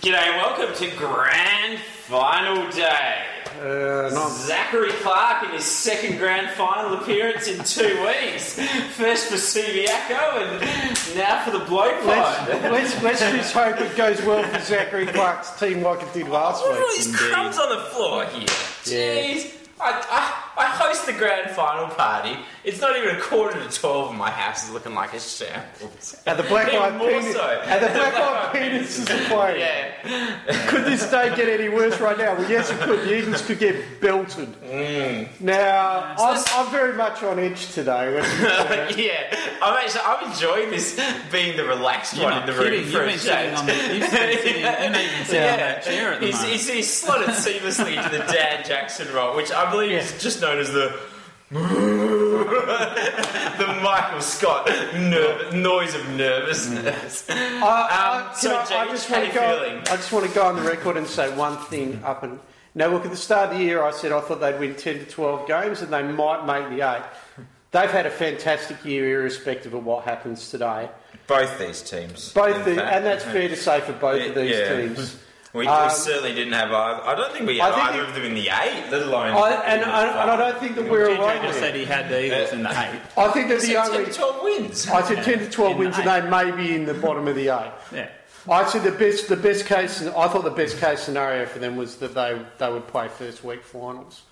G'day and welcome to Grand Final Day. Uh, not, Zachary Clark in his second grand final appearance in two weeks. First for Subiaco and now for the bloke let's, let's, let's just hope it goes well for Zachary Clark's team like it did last Look at all week. these crumbs on the floor here. Jeez. I, I, I host the grand final party. It's not even a quarter to twelve and my house is looking like a shambles. And the black Even eyed more penis, so. and the The black black-eyed eyed penis is playing. Yeah. Could this day get any worse right now? Well, yes, it could. The Eagles could get belted. Mm. Now, I'm, I'm very much on edge today. let's be fair. yeah, I'm actually I'm enjoying this being the relaxed You're one not in the room kidding. for You've a been sitting change. on the, you've been sitting, you're not even sitting on that chair at the he's, moment. he's, he's slotted seamlessly into the Dan Jackson role, which I believe is just known as the the Michael Scott nerv- noise of nervousness. I, I, Um, can so, I, I Jake, just how want you to go. feeling? I just want to go on the record and say one thing. Up and now, look at the start of the year. I said I thought they'd win ten to twelve games, and they might make the eight. They've had a fantastic year, irrespective of what happens today. Both these teams, Both, in the, fact. and that's fair to say for both of these Yeah. teams. We, Um, we certainly didn't have either. I don't think we had think either it- of them in the eight, let alone. I, and, and, and I don't think that we're TJ alone. just said he had the Eagles in the eight. I think that It's the ten only. to twelve wins. I said ten to twelve wins, the and they may be in the bottom of the eight. Yeah. I said the best, the best case. I thought the best case scenario for them was that they they would play first week finals.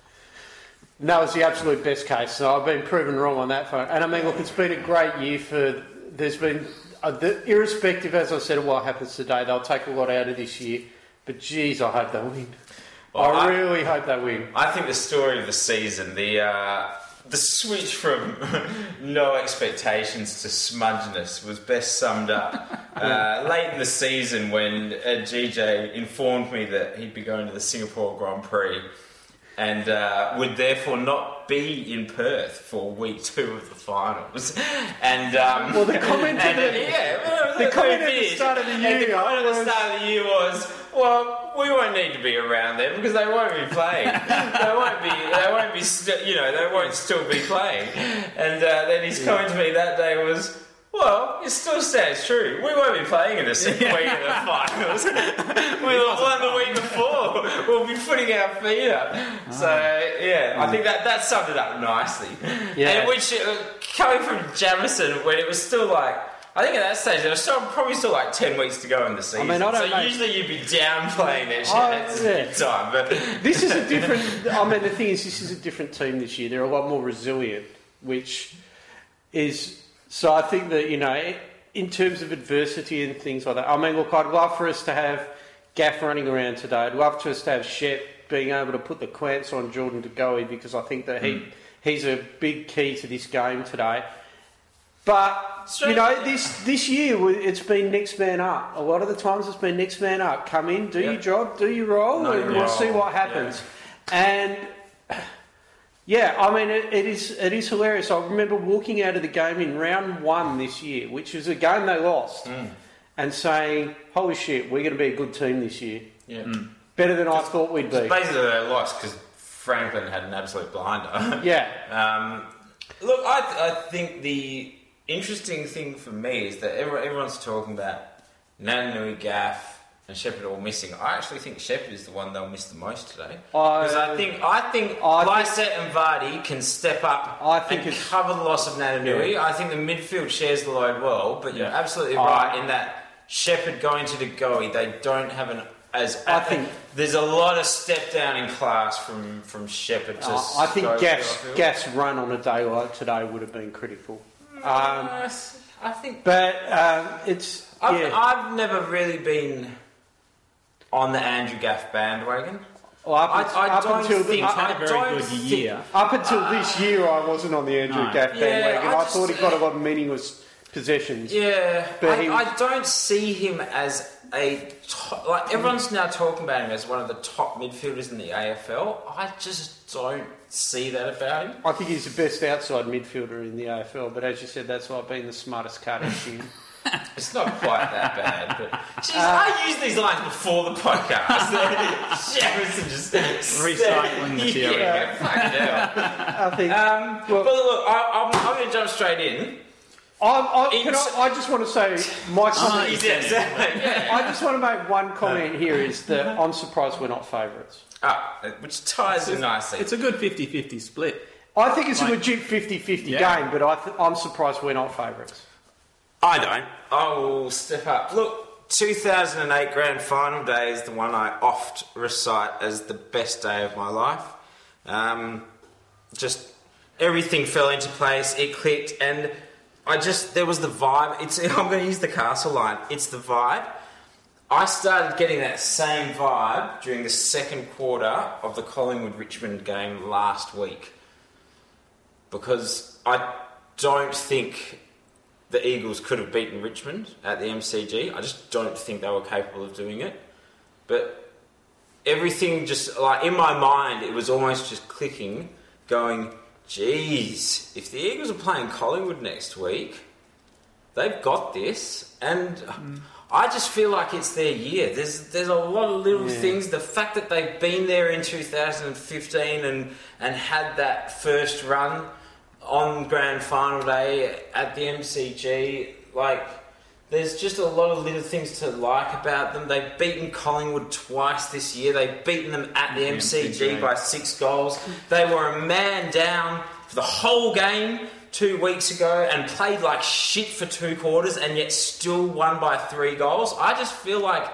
And that was the absolute best case. So I've been proven wrong on that front. And I mean, look, it's been a great year for. There's been, uh, the, irrespective, as I said, of what happens today, they'll take a lot out of this year. But geez, I hope they win. Well, I, I- really hope they win. I think the story of the season, the uh, the switch from no expectations to smudgeness, was best summed up uh, late in the season when uh, GJ informed me that he'd be going to the Singapore Grand Prix and uh, would therefore not be in Perth for week two of the finals. And um, Well, the comment and, at the- uh, yeah, the the comment at the start of the year the comment at the start of the year was, well, we won't need to be around them because they won't be playing. they won't be. They won't be. St- you know, they won't still be playing. And uh, then his comment to me that day was. Well, it still stands true. We won't be playing in the second week of the finals. we won the week before. We'll be putting our feet up. So yeah, I think that that summed it up nicely. Yeah. And which uh, coming from Jamison when it was still like. I think at that stage there was still, probably still like ten weeks to go in the season. mean, I don't so know. usually you'd be downplaying their Oh, chance yeah. at time, but This is a different. I mean, the thing is, this is a different team this year. They're a lot more resilient, which is. So I think that you know, in terms of adversity and things like that. I mean, look, I'd love for us to have Gaff running around today. I'd love for us to have Shep being able to put the clamps on Jordan De Goey because I think that he hmm. he's a big key to this game today. But So- you know, this this year it's been next man up. A lot of the times it's been next man up. Come in, do your job, do your role, Know and we'll role, see what happens. And yeah, I mean, it, it is it is hilarious. I remember walking out of the game in round one this year, which was a game they lost, Hmm. and saying, "Holy shit, we're going to be a good team this year, yeah. better than I thought we'd be." basically they lost because Franklin had an absolute blinder. Yeah, Um, look, I, I think the interesting thing for me is that everyone, everyone's talking about Naitanui, Gaff, and Sheppard all missing. I actually think Sheppard is the one they'll miss the most today. Because I, think I think I think- and Vardy can step up I think and cover the loss of Naitanui. I think the midfield shares the load well, but you're Yeah. absolutely I- right in that Sheppard going to De Goey, they don't have an as I think- there's a lot of step down in class from from Sheppard to Uh, I think Gaff's, Gaff's run on a day like today would have been critical. Um, Uh, I think but um, it's I've, yeah. I've never really been on the Andrew Gaff bandwagon. Well, up, I- unt- I up don't until the, think- up, Had a I very good think- year. up until this year, I wasn't on the Andrew No. Gaff Yeah, bandwagon. I I, just- thought he got a lot of meaningless possessions. Yeah, But I, he- I don't see him as a top, like everyone's now talking about him as one of the top midfielders in the AFL. I just don't see that about him. I think he's the best outside midfielder in the AFL, but as you said, that's like being the smartest cut issue. It's not quite that bad, but jeez, Uh, I used these lines before the podcast. Jefferson just Recycling material. Yeah, fucking hell. I think. Um, Well- but look, I, I'm, I'm going to jump straight in. I, I, can I, I just want to say my comment. He's exactly. Yeah. I just want to make one comment here is that I'm surprised we're not favourites. Ah, which ties in nicely. It's a good 50-50 split. I think it's a Like- legit 50-50 Yeah. game, but I th- I'm surprised we're not favourites. I don't. I will step up. Look, 2008 Grand Final day is the one I oft recite as the best day of my life. Um, just everything fell into place. It clicked, and I just there was the vibe. It's I'm going to use the castle line. It's the vibe. I started getting that same vibe during the second quarter of the Collingwood Richmond game last week because I don't think the Eagles could have beaten Richmond at the MCG. I just don't think they were capable of doing it. But everything just like in my mind, it was almost just clicking, going, "Geez, if the Eagles are playing Collingwood next week, they've got this." And mm. I just feel like it's their year. There's there's a lot of little Yeah. things. The fact that they've been there in 2015 and and had that first run on grand final day at the MCG, like there's just a lot of little things to like about them. They've beaten Collingwood twice this year. They've beaten them at the The MCG MCG. by six goals. They were a man down for the whole game two weeks ago and played like shit for two quarters and yet still won by three goals. I just feel like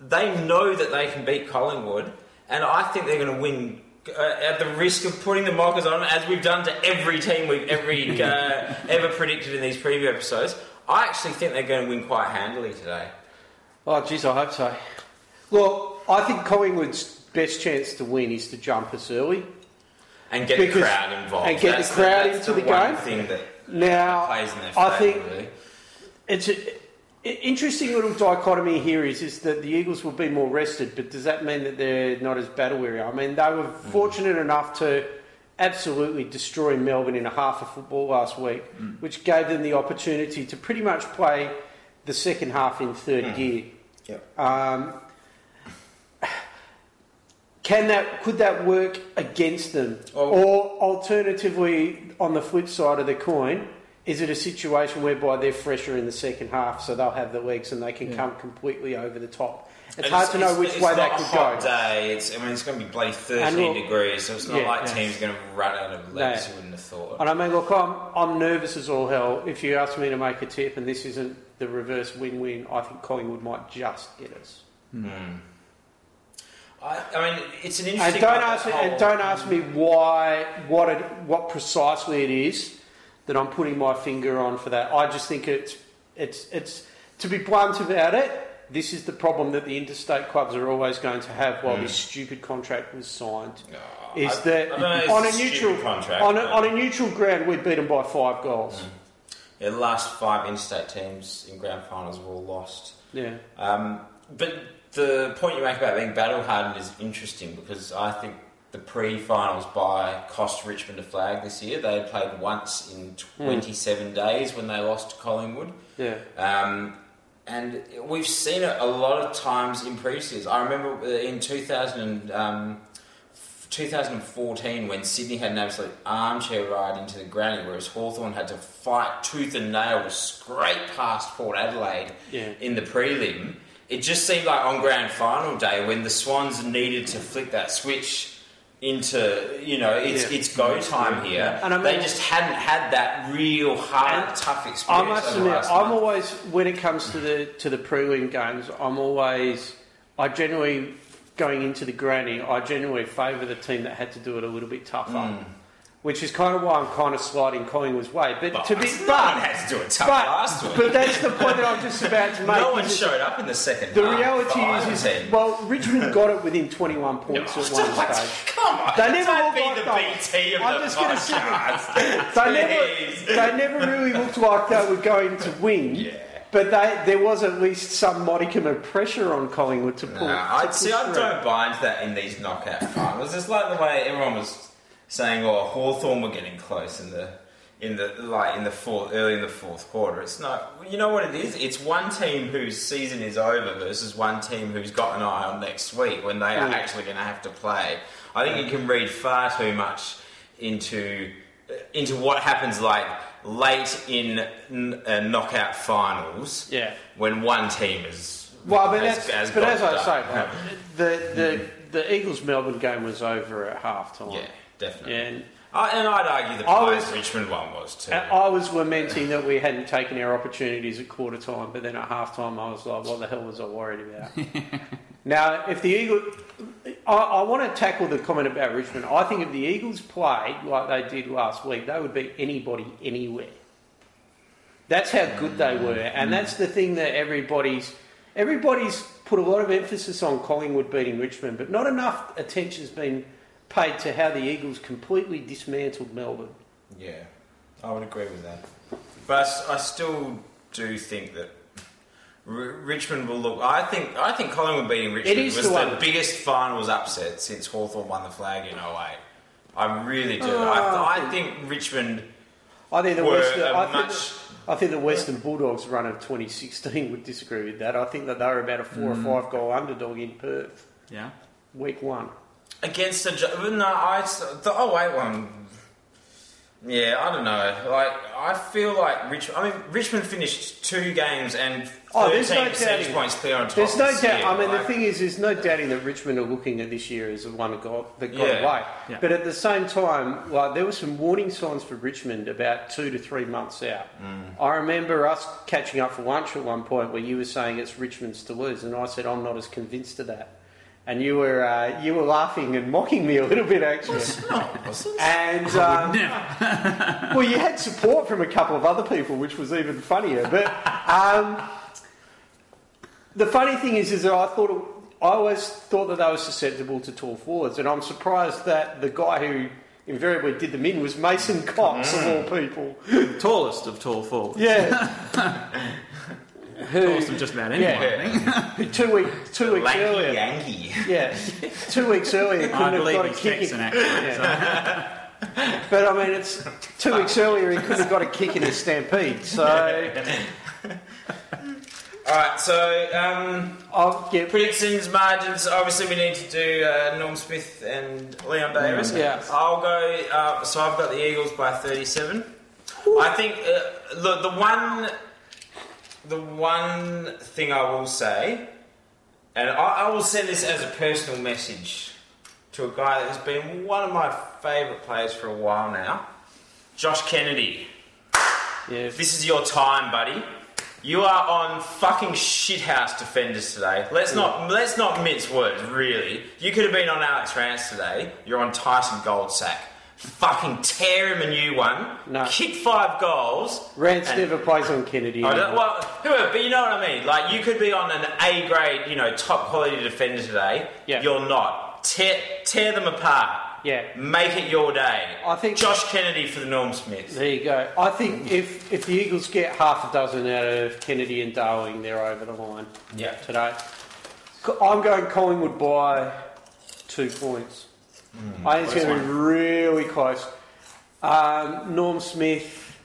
they know that they can beat Collingwood, and I think they're going to win. Uh, at the risk of putting the mockers on, as we've done to every team we've every uh, ever predicted in these preview episodes, I actually think they're going to win quite handily today. Oh, geez, I hope so. Well, I think Collingwood's best chance to win is to jump us early. And get Because- the crowd involved. and get the That's crowd that's into the one game. thing that Now, plays in their I think really. it's an interesting little dichotomy here is, is that the Eagles will be more rested, but does that mean that they're not as battle weary? I mean, they were hmm. fortunate enough to absolutely destroy Melbourne in a half of football last week, hmm. which gave them the opportunity to pretty much play the second half in third hmm. gear. Yep. Um, can that could that work against them, Well- or alternatively, on the flip side of the coin, is it a situation whereby they're fresher in the second half, so they'll have the legs and they can come completely over the top? It's And hard to know it's- which it's way not that a could hot go. Day. It's, I mean, it's going to be bloody 13 look- degrees, so it's not Yeah, like yeah. teams are going to run out of legs. No. You wouldn't have thought. And I mean, look, I'm, I'm nervous as all hell. If you ask me to make a tip, and this isn't the reverse win-win, I think Collingwood might just get us. Hmm. I, I mean, it's an And interesting. don't ask me, and don't ask me why, what, it, what precisely it is that I'm putting my finger on for that. I just think it's, it's, it's. To be blunt about it, this is the problem that the interstate clubs are always going to have while this stupid contract was signed. Oh, Is I- that I know, on a neutral contract, on a, on a neutral ground we beat them by five goals. Yeah, the last five interstate teams in grand finals were all lost. Yeah. Um, but the point you make about being battle hardened is interesting because I think the pre-finals by cost Richmond a flag this year. They had played once in 27 days when they lost to Collingwood. Yeah. Um, and we've seen it a lot of times in years. I remember in 2000, um, 2014 when Sydney had an absolute armchair ride into the granny, whereas Hawthorn had to fight tooth and nail to scrape past Port Adelaide Yeah. in the prelim. It just seemed like on grand final day when the Swans needed to flick that switch into, you know, it's, Yeah. it's go time here. And I they just hadn't had that real hard, And tough I experience. must admit, I'm month. always when it comes to the to the prelim games, I'm always I generally going into the granny, I generally favour the team that had to do it a little bit tougher. Mm. Which is kind of why I'm kind of sliding Collingwood's way. But, But to be no one but, had to do it tough but, last week. but that's the point that I'm just about to make. no one showed up in the second The half. reality is, is well, Richmond got it within 21 points at one What? stage. Come on, They never looked be like the BT of I'm the just gonna say- They never, they never really looked like they were going to win. Yeah. But they, there was at least some modicum of pressure on Collingwood to pull. No, to I see. I don't buy into that in these knockout finals. It's like the way everyone was saying, "Oh, Hawthorn were getting close in the in the like in the fourth early in the fourth quarter." It's not. You know what it is? It's one team whose season is over versus one team who's got an eye on next week when they are Mm. actually going to have to play. I think you can read far too much into into what happens like late in n- uh, knockout finals Yeah. when one team is. Well, but has- that's has but as I say, the the the Eagles Melbourne game was over at half time. yeah, definitely. And I, and I'd argue the I Pies was- Richmond one was too. I was lamenting that we hadn't taken our opportunities at quarter time, but then at half time I was like, what the hell was I worried about? now, if the Eagles, I, I want to tackle the comment about Richmond. I think if the Eagles played like they did last week, they would beat anybody anywhere. That's how good they mm. were, and mm. that's the thing that everybody's everybody's put a lot of emphasis on Collingwood beating Richmond, but not enough attention's been paid to how the Eagles completely dismantled Melbourne. Yeah, I would agree with that. But I still do think that R- Richmond will look. I think I think Collingwood beating Richmond is was the the, biggest finals upset since Hawthorn won the flag in 08. I really do. Oh, I, I I think Richmond I think the were Western, a I think, much. I think the Western Bulldogs run of 2016 would disagree with that. I think that they were about a four Mm. or five goal underdog in Perth Yeah. week one. Against a jo- no, I s- the 08 one. Yeah, I don't know. Like I feel like Richmond. I mean, Richmond finished two games and Oh, there's no percentage points clear on top. There's no doubt. year. I mean, the thing is, there's no doubting that Richmond are looking at this year as the one that got, that got Yeah. away. Yeah. But at the same time, like there were some warning signs for Richmond about two to three months out. Mm. I remember us catching up for lunch at one point where you were saying it's Richmond's to lose, and I said I'm not as convinced of that. And you were uh, you were laughing and mocking me a little bit actually. And um, well, you had support from a couple of other people, which was even funnier. But um, the funny thing is, is that I thought it, I always thought that they were susceptible to tall forwards, and I'm surprised that the guy who invariably did them in was Mason Cox of all people. Tallest of tall forwards. Yeah. who, Tallest of just about anyone, Yeah. Who two, weeks two weeks Lanky earlier, Yankee. yeah, two weeks earlier couldn't I have believe got a he's kick. in- actually. Yeah. But I mean, it's two weeks earlier he couldn't have got a kick in his stampede. So All right, so um, I'll get predictions, margins. Obviously, we need to do uh, Norm Smith and Leon Davis. Yeah. I'll go. Uh, so I've got the Eagles by thirty-seven. I think uh, look the one, the one thing I will say, and I, I will send this as a personal message to a guy that has been one of my favourite players for a while now, Josh Kennedy. yeah. This is your time, buddy. You are on fucking shithouse defenders today. Let's not let's not mince words, really. You could have been on Alex Rance today. You're on Tyson Goldsack. Fucking tear him a new one. No. Kick five goals. Rance never plays on Kennedy. Well, whoever, but you know what I mean. Like you could be on an A grade, you know, top quality defender today. Yeah. You're not. Tear tear them apart. Yeah. Make it your day. I think- Josh Kennedy for the Norm Smith. There you go. I think if, if the Eagles get half a dozen out of Kennedy and Darling, they're over the line Yeah. today. I'm going Collingwood by two points. I think it's going to be really close. Um, Norm Smith,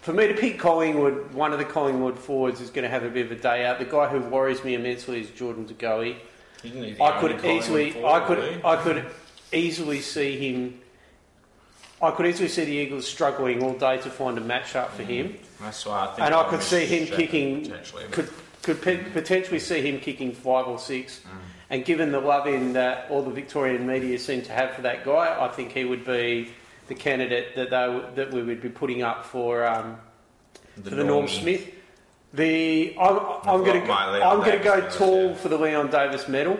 for me to pick Collingwood, one of the Collingwood forwards is going to have a bit of a day out. The guy who worries me immensely is Jordan De Goey. Isn't he the I could Collingwood easily, I could, really? I could easily see him. I could easily see the Eagles struggling all day to find a matchup for him, That's why I think. and I I'll could see him kicking. potentially, Could could pe- potentially see him kicking five or six, Mm. And given the love in that all the Victorian media seem to have for that guy, I think he would be the candidate that they that we would be putting up for um, The for the Norm. Smith. The I'm, I'm going to I'm going to go tall yeah. for the Leon Davis medal.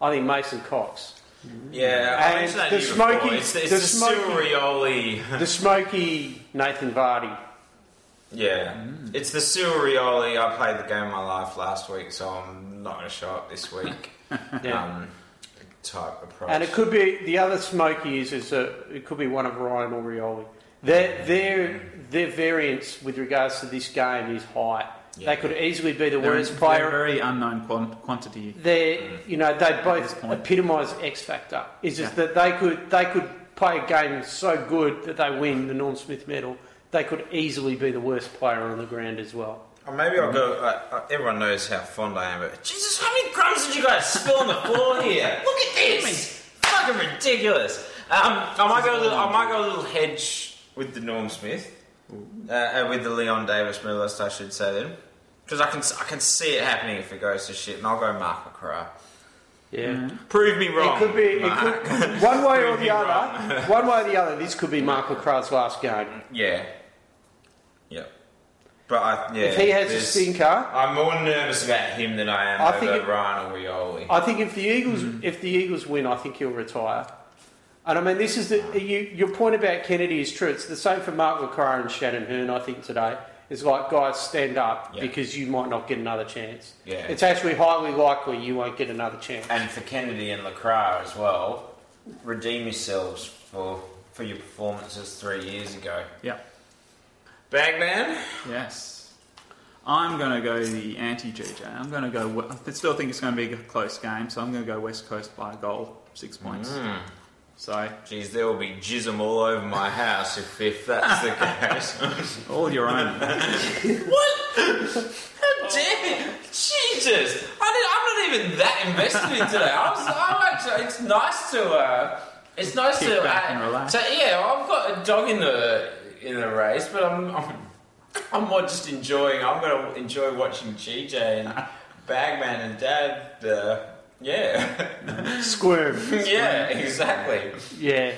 I think Mason Cox. Yeah, And the to you before. smoky- It's, it's the the, smoky-. The smoky Nathan Vardy. Yeah, Mm. it's the Surioli. I played the game of my life last week, so I'm not going to show up this week. Yeah. um, type approach. and it could be the other smoky is, is a, it could be one of Ryan or Rioli. Their, their, their variance with regards to this game is high. Yeah. They could easily be the They're, worst they're player. very unknown quan- quantity. They, you know, they both epitomise X factor. Is just Yeah. that they could they could play a game so good that they win the Norm Smith medal. They could easily be the worst player on the ground as well. Or maybe I'll go. Uh, uh, everyone knows how fond I am, but Jesus, how many crumbs did you guys spill on the floor here? Look at this, fucking ridiculous. Um, I might go. A little, I might go a little hedge with the Norm Smith. uh, uh, with the Leon Davis medalist, I should say then, because I can I can see it happening if it goes to shit, and I'll go Mark LeCras. Yeah. Prove me wrong. It could be it Mark. could, one way or Prove me the other. one way or the other. This could be Mark LeCras' last game. Yeah. Yep. But I, yeah, if he has a stinker, I'm more nervous about him than I am I over think Ryan or Rioli. I think if the Eagles Mm. if the Eagles win, I think he'll retire. And I mean, this is the you, your point about Kennedy is true. It's the same for Mark LeCras and Shannon Hurn. I think today it's like guys stand up Yeah. because you might not get another chance. Yeah. It's actually highly likely you won't get another chance. and for Kennedy and LeCras as well, redeem yourselves for for your performances three years ago. Yeah. Bagman? Yes. I'm going to go the anti GJ. I'm going to go. I still think it's going to be a close game, so I'm going to go West Coast by a goal, six points. Mm. So Geez, there will be jism all over my house if, if that's the case. all your own. what? How dare you? Jesus! I I'm not even that invested in today. I was, I'm actually, it's nice to. Uh, it's nice Kick to. back uh, and relax. So yeah, I've got a dog in the in the race, but I'm I'm, I'm more just enjoying. I'm going to enjoy watching GJ and Bagman and Dad. Uh, yeah, Squirm. yeah, exactly. Yeah.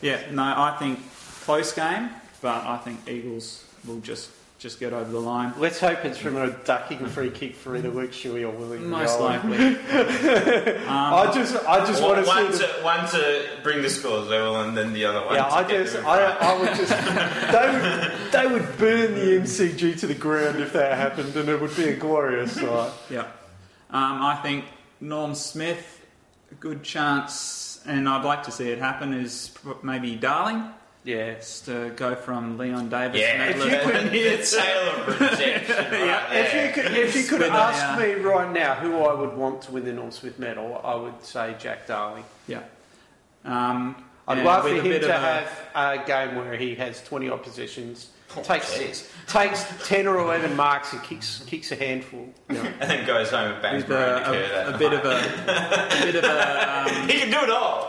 Yeah, no, I think close game, but I think Eagles will just just get over the line. Let's hope it's from a ducking free kick for either Luke Shuey or Willie. Most Rioli. likely. Um, I just, I just One, want to one see. The, to one to bring the scores level, and then the other one. yeah, to I get just, I. I would just. They would, they would burn the MCG to the ground if that happened, and it would be a glorious sight. Yeah. Um, I think Norm Smith, a good chance, and I'd like to see it happen, is maybe Darling. Yeah. Just to go from Leon Davis. Yeah, and If you could- the tale of rejection. right If you could, if you could ask me right now who I would want to win the Norm Smith medal, I would say Jack Darling. yeah. Um, I'd and love for him to a- have a game where he has 20 odd possessions, Oh, takes jeez. takes 10 or 11 marks and kicks kicks a handful. You know. and then goes home and bangs with a, a, a bit of a, a bit of a um, He can do it all.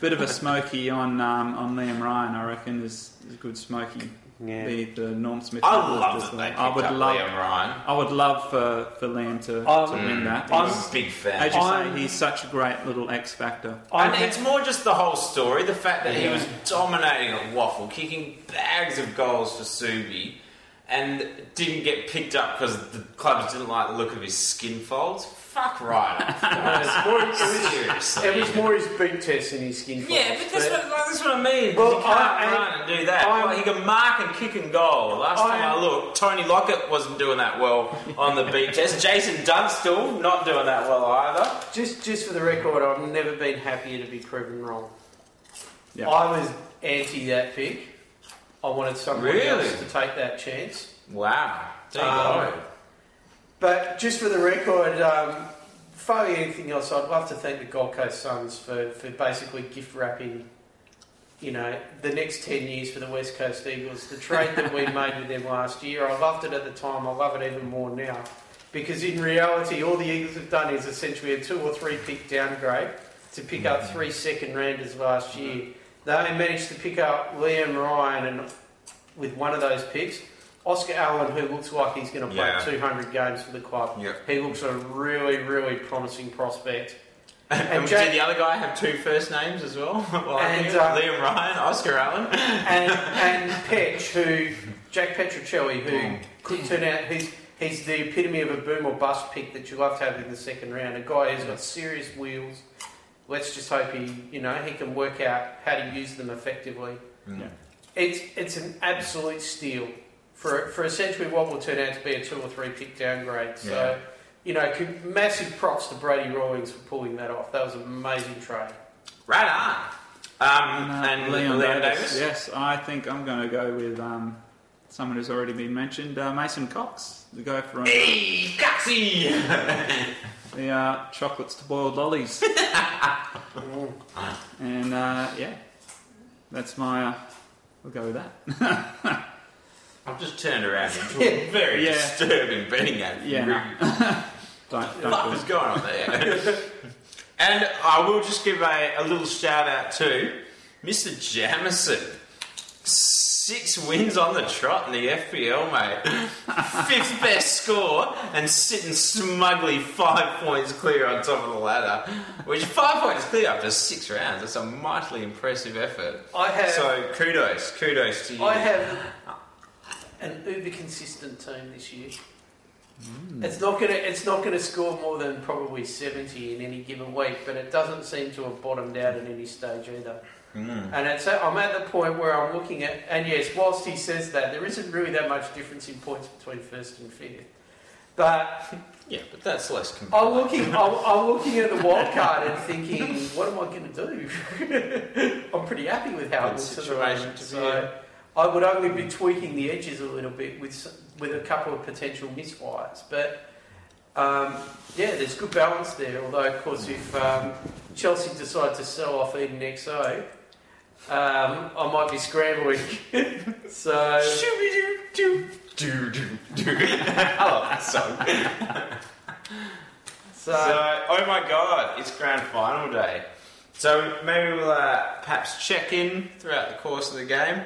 bit of a smoky on um, on Liam Ryan. I reckon is, is a good smoky. Yeah. The, the Norm Smith. I love that they picked I would up love. Liam Ryan. I would love for, for Liam to, Um, to win that. I'm He's- a big fan. as you I'm- say, he's such a great little X factor. I and it's more just the whole story, the fact that he was dominating at WAFL, kicking bags of goals for Subi, and didn't get picked up because the clubs didn't like the look of his skin folds. Fuck right off. It's more- it was- It was more his beat test than his skin. Yeah, but that's what, that's what I mean. Well, Well, you can't I- I- run and do that. I'm- he can mark and kick and goal. Last I- time I looked, Tony Lockett wasn't doing that well on the beat test. Jason Dunstall not doing that well either. Just, just for the record, I've never been happier to be proven wrong. Yeah. I was anti that pick. I wanted someone Really? else to take that chance. Wow. There you Um, go. But just for the record, um, failing anything else, I'd love to thank the Gold Coast Suns for, for basically gift wrapping, you know, the next 10 years for the West Coast Eagles. The trade that we made with them last year, I loved it at the time, I love it even more now. Because in reality, all the Eagles have done is essentially a two or three pick downgrade to pick up three second rounders last year. They managed to pick up Liam Ryan and with one of those picks. Oscar Allen, who looks like he's going to play Yeah. 200 games for the club. Yep. He looks a really, really promising prospect. And Jack- did the other guy have two first names as well? Well, And, think uh, Liam Ryan, Oscar Allen. And and Petch, who Jack Petruccelle, who could turn out he's he's the epitome of a boom or bust pick that you love to have in the second round. A guy who's got serious wheels. Let's just hope he you know he can work out how to use them effectively. Yeah. It's it's an absolute steal for for essentially what will turn out to be a two or three pick downgrade. So. Yeah. You know, con- massive props to Brady Rawlings for pulling that off. That was an amazing trade. Right on. Um, Uh, and Leon, Leon, Davis. Davis. Yes, I think I'm going to go with um, someone who's already been mentioned, uh, Mason Cox. the go from Hey, Coxie! the uh, chocolates to boiled lollies. and uh, yeah, that's my. Uh, we'll go with that. I've just turned around into a very Yeah. disturbing betting ad. Yeah, no. don't don't What do is it. going on there? and I will just give a, a little shout out to Mr. Jamison. Six wins on the trot in the FPL, mate. Fifth best score and sitting smugly five points clear on top of the ladder. Which five points clear after six rounds. That's a mightily impressive effort. I have, So kudos, kudos to you. I have an uber consistent team this year. It's not gonna, it's not gonna score more than probably seventy in any given week, but it doesn't seem to have bottomed out at any stage either. Mm. And it's, I'm at the point where I'm looking at, and yes, whilst he says that, there isn't really that much difference in points between first and fifth. But Yeah, but that's less I'm looking, I'm, I'm looking at the wild card and thinking, what am I going to do? I'm pretty happy with how Good it looks at the situation moment. to be So I would only be tweaking the edges a little bit with with a couple of potential misfires, but. Um, yeah, there's good balance there. Although, of course, if um, Chelsea decide to sell off Eden XO, um, I might be scrambling. so I love that song. So, So, oh my god, it's grand final day. So maybe we'll uh, perhaps check in throughout the course of the game.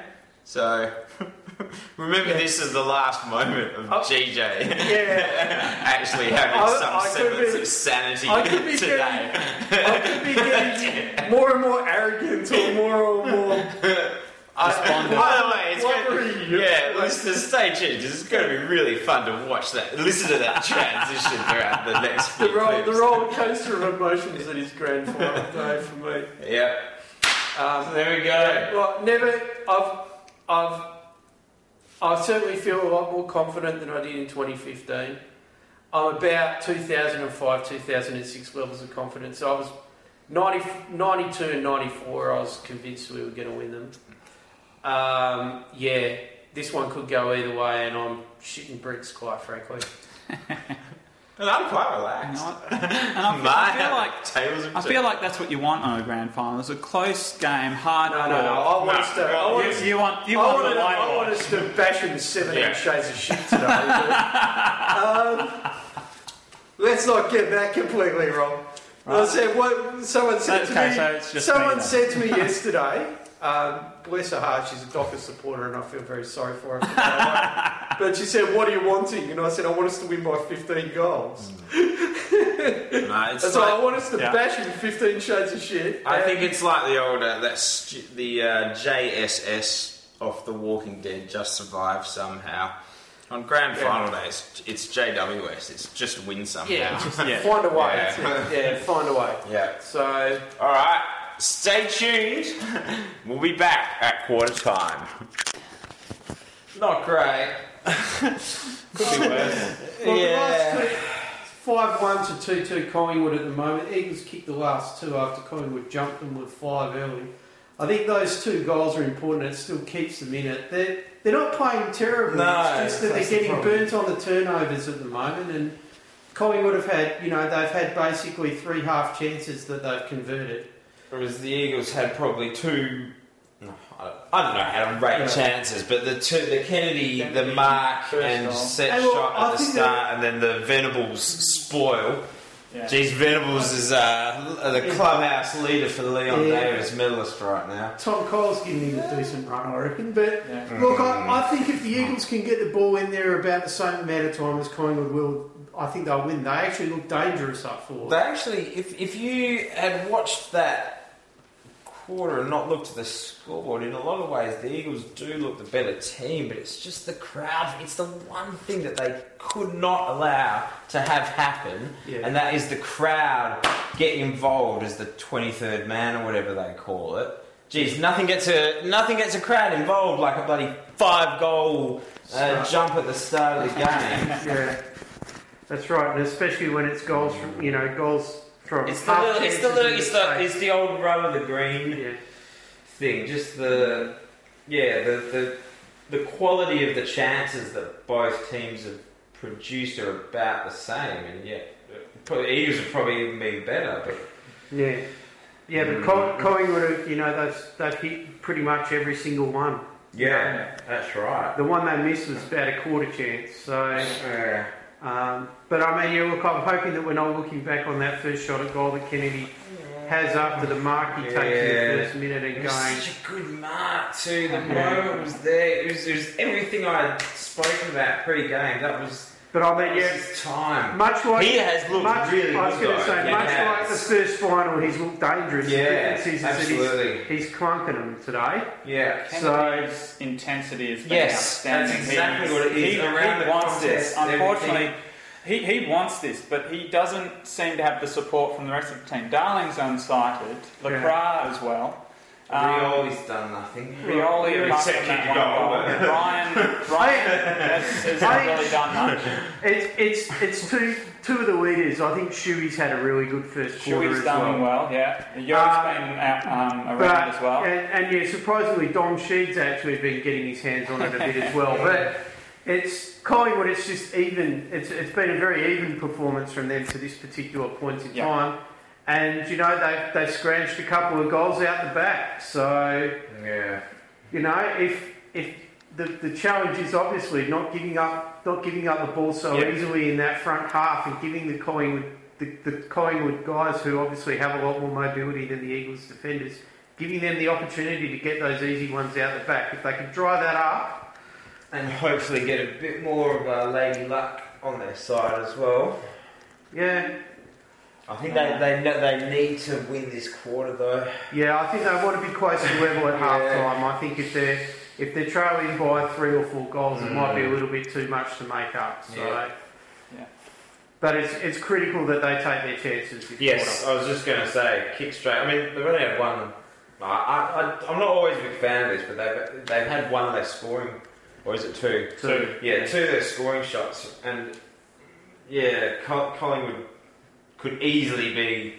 So remember, Yeah. this is the last moment of Oh. GJ yeah, actually having I- some I semblance be- of sanity I could be today. I could be getting more and more arrogant or more and more. Despondent. By the way, it's going yeah, listeners, stay tuned. It's going to be really fun to watch that, listen to that transition throughout the next few The, roll, the roller coaster of emotions that is grand final day for me. Yep. Um, So there we go. well, never. I've, I've, I certainly feel a lot more confident than I did in 2015. I'm about 2005, 2006 levels of confidence. I was 90, 92 and 94. I was convinced we were going to win them. Um, yeah, this one could go either way, and I'm shitting bricks, quite frankly. And I'm quite relaxed. know what? And I feel, I feel like tables I feel like that's what you want on a grand final. It's a close game, hard. No, no, no. I want No, us to. no, I want You, us you want you I want wanted, the I want whitewash. us to bash him 17 Yeah. shades of shit today. um, let's not get that completely wrong. I said, what, someone said to Okay, me, so it's just someone me said to me yesterday, um, bless her heart, she's a Docker supporter and I feel very sorry for her. But she said, what are you wanting? And I said, I want us to win by 15 goals. No, it's so like- I want us to Yeah. bash him 15 shades of shit. I think it's like the old uh, that stu- the uh, JSS of The Walking Dead just survived somehow. On grand Yeah. final days, it's JWS. It's just win somehow. Yeah, just Yeah. find a way. Yeah. Yeah, find a way. yeah. So, All right. Stay tuned. we'll be back at quarter time. Not great. Could be worse. Well, Yeah. the last two, five one to two two Collingwood at the moment. Eagles kicked the last two after Collingwood jumped them with five early. I think those two goals are important. It still keeps them in it. They're they're not playing terribly. No, it's just that they're that's the getting burnt on the turnovers at the moment. And Collingwood have had you know they've had basically three half chances that they've converted. Whereas the Eagles had probably two. no, I don't- I don't know how to rate Yeah. chances, but the two, the Kennedy, the Mark and goal. set And well, shot I at the start, and then the Venables spoil. Yeah. Geez, Venables is uh, the clubhouse leader for the Leon Yeah. Davis medalist right now. Tom Cole's giving him a decent run, I reckon. But Yeah. Look, I, I think if the Eagles can get the ball in there about the same amount of time as Collingwood will, I think they'll win. They actually look dangerous up forward. They actually, if, if you had watched that quarter and not look to the scoreboard, in a lot of ways the Eagles do look the better team, but it's just the crowd. It's the one thing that they could not allow to have happen, Yeah. and that is the crowd get involved as the 23rd man or whatever they call it. Geez, nothing gets a nothing gets a crowd involved like a bloody five goal uh, jump at the start of the game. yeah, that's right, and especially when it's goals from you know goals It's the half little, it's the little, it's the it's the old the green yeah. thing. Just the, yeah, the, the, the quality of the chances that both teams have produced are about the same, and yet probably Eagles have probably even been better. But Yeah, yeah, but Coll- mm. Collingwood, have, you know, they've, they've hit pretty much every single one. yeah, that's right. The one they missed was about a quarter chance. So, Yeah. Um, but I mean, yeah, look, I'm hoping that we're not looking back on that first shot at goal that Kennedy has after the mark he takes in the first minute and It was going. such a good mark too. The moment was there. It was, it was everything I had spoken about pre-game. That was But I mean, was yeah, time. much like he has looked much, really I was going to say, He much has. like the first final, he's looked dangerous. Yeah, difference absolutely. He's, he's clunking them today. Yeah. So- Kennedy's intensity has been Yes, outstanding. that's exactly He's- what it is. He, Around he the wants this. contest, Unfortunately, he, he wants this, but he doesn't seem to have the support from the rest of the team. Darling's unsighted, LeCras as well. Um, Rioli's done nothing. Rioli, Yeah, apart except from that one goal, goal. but- Ryan, Ryan has, has not really done much. It's it's it's two two of the leaders. I think Shuey's had a really good first quarter Shuey's as done well. well, yeah. Yeo's Um, been out, um, around But, as well. and, and yeah, surprisingly, Dom Sheed's actually been getting his hands on it a bit as well. But it's Collingwood. It's just even. It's it's been a very even performance from them to this particular point in Yeah. time. And you know they they scratched a couple of goals out the back. So Yeah. you know if if the, the challenge is obviously not giving up not giving up the ball so Yeah. easily in that front half and giving the Collingwood the, the Collingwood guys who obviously have a lot more mobility than the Eagles defenders, giving them the opportunity to get those easy ones out the back. If they can dry that up, And hopefully get a bit more of uh, lady luck on their side as well. yeah, I think they, they they need to win this quarter though. yeah, I think they want to be close to level at half time. I think if they're if they're trailing by three or four goals, it might be a mm. little bit too much to make up. So. Yeah. Yeah. But it's, it's critical that they take their chances Yes. I was just going to say kick straight. I mean, they've only had one. I, I, I'm not always a big fan of this, but they've they've had one less scoring, or is it two? Two. Yeah, two of their scoring shots, and yeah, Collingwood could easily be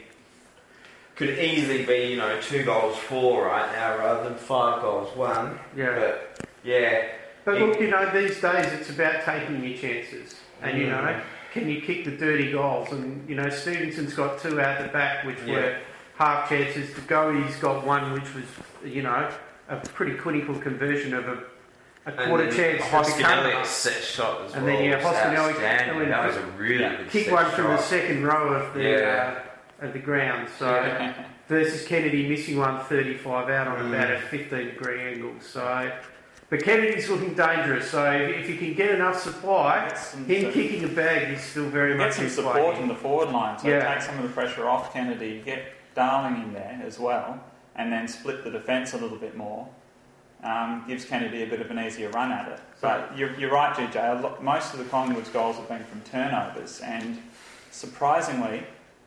could easily be you know two goals four right now rather than five goals one. Yeah. But yeah, But look, you know, these days it's about taking your chances. And, you know, Mm. can you kick the dirty goals? And, you know, Stephenson's got two out the back, which Yeah. were half chances. De Goey, he's got one, which was, you know, a pretty clinical conversion of a, and chance. for the Hoskin-Elliott set shot as And well. then, yeah, was Hoskin-Elliott- outstanding. That was a really Yeah, good kick set one from the second row of the Yeah. uh, of the ground. So Yeah. versus Kennedy missing one 35 out on Mm. about a 15 degree angle. So, but Kennedy's looking dangerous. So if, if you can get enough supply, Get some- him kicking a bag is still very much. Get some in support play. in the forward line, so Yeah. take some of the pressure off Kennedy, get Darling in there as well, and then split the defence a little bit more. Um, gives Kennedy a bit of an easier run at it. But you're, you're right, GJ. Lot, most of the Collingwood's goals have been from turnovers, and surprisingly,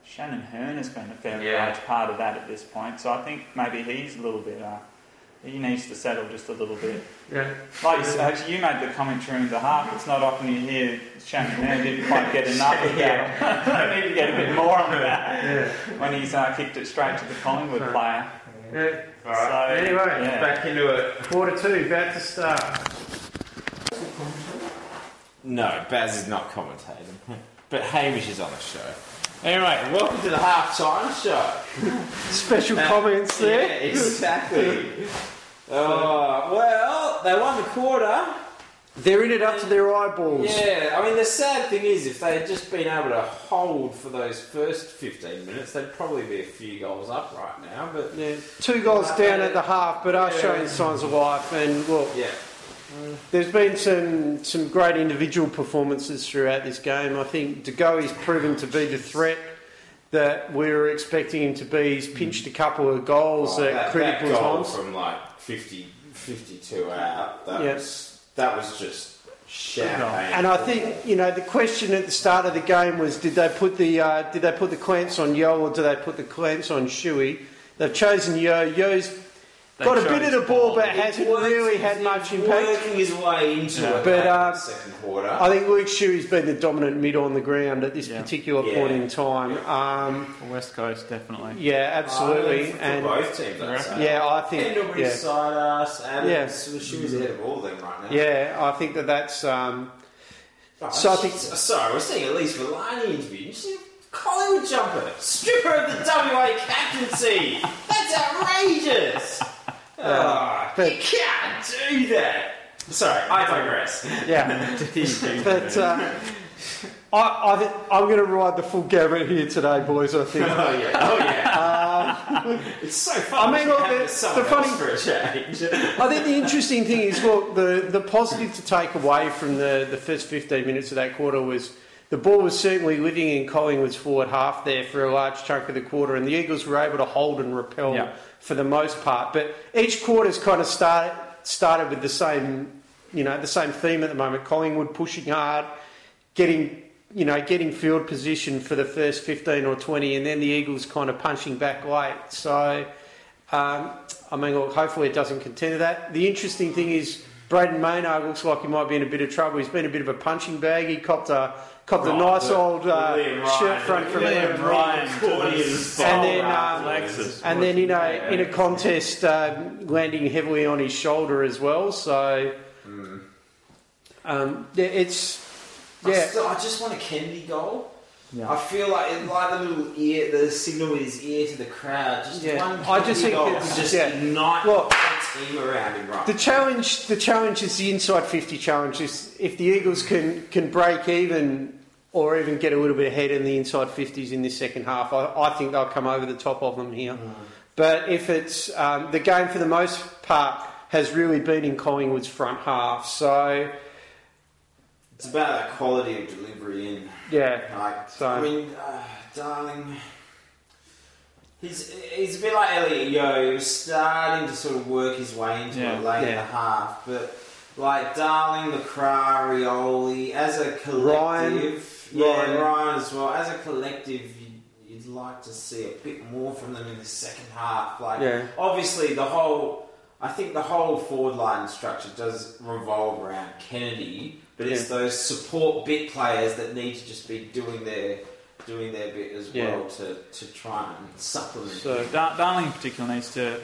Shannon Hurn has been a fairly Yeah. large part of that at this point. So I think maybe he's a little bit. Uh, he needs to settle just a little bit. Yeah, Like you, said, you made the comment during the half, it's not often you hear Shannon Hurn didn't quite get enough of that. I need to get a bit more on that yeah, when he's uh, kicked it straight to the Collingwood player. yeah. All right. So, Anyway, yeah. Back into it. Quarter two, about to start. No, Baz is not commentating, but Hamish is on the show. Anyway, welcome to the halftime show. Special Uh, comments Yeah, there. exactly. Oh, well, they won the quarter. They're in it up to their eyeballs. Yeah, I mean, the sad thing is, if they had just been able to hold for those first 15 minutes, they'd probably be a few goals up right now. But Yeah, two goals down at the half, but are Yeah. showing signs of life. And look, yeah, There's been some, some great individual performances throughout this game. I think De Goey's proven to be the threat that we were expecting him to be. He's pinched a couple of goals Oh, at that, critical that goal times. from like 50, 52 out. That was that was just champagne. And I think you know the question at the start of the game was did they put the uh, did they put the clamps on Yeo or did they put the clamps on Shuey? They've chosen Yeo. Yeo's They got a bit of the ball, but He hasn't worked- really had he's much impact. Working his way into Yeah. it, But, late in uh, the second quarter. I think Luke Shuey's been the dominant mid on the ground at this Yeah. particular Yeah. point in time. Um, West Coast, definitely. yeah, absolutely. Uh, for, for and both teams, I'd say. yeah, I think Pendlebury, yeah, Sidas, Adams, Yeah. the shoes ahead of all of them right now. yeah, I think that that's um, Oh, So I think- Sorry, we're seeing at least for Villani interview. You see Collingwood jumper, stripper of the WA captaincy. That's outrageous. Oh, but- you can't do that. Sorry, I digress. yeah. but uh, I, I, I'm going to ride the full gamut here today, boys. I think. Oh yeah, oh yeah. It's so fun. I mean, look, the- the funny- for a change. I think the interesting thing is, look, the, the positive to take away from the, the first 15 minutes of that quarter was the ball was certainly living in Collingwood's forward half there for a large chunk of the quarter, and the Eagles were able to hold and repel Yeah. for the most part. But each quarter's kind of started started with the same, you know, the same theme at the moment. Collingwood pushing hard, getting you know, getting field position for the first 15 or 20, and then the Eagles kind of punching back late. So, um, I mean, look, hopefully it doesn't continue that. The interesting thing is, Brayden Maynard looks like he might be in a bit of trouble. He's been a bit of a punching bag. He copped a copped a Right, nice the- old uh, shirt front from Liam Liam Ryan. Ryan. And then, Bowl um, And then in a in a contest, um, landing heavily on his shoulder as well. So, um, yeah, it's I, yeah. still, I just want a Kennedy goal. Yeah. I feel like it, like the little ear, the signal with his ear to the crowd. Just Yeah. one I just Kennedy think goal it's- just yeah. ignite Well, the around him. Right. The challenge, the challenge is the inside fifty challenge. Is if the Eagles can can break even or even get a little bit ahead in the inside fifties in this second half, I, I think they'll come over the top of them here. But if it's um, the game for the most part has really been in Collingwood's front half, so It's about that quality of delivery in. yeah, Like, So- I mean, uh, Darling, he's he's a bit like Elliot Yeo. He was starting to sort of work his way into Yeah. it late in Yeah. the half, but like Darling, the Rioli, as a collective, Ryan. yeah, Ryan. Ryan as well. As a collective, you'd, you'd like to see a bit more from them in the second half. Like, Yeah. obviously, the whole. I think the whole forward line structure does revolve around Kennedy, but it's those support bit players that need to just be doing their doing their bit as Yeah. well to, to try and supplement. So- Dar- Darling in particular needs to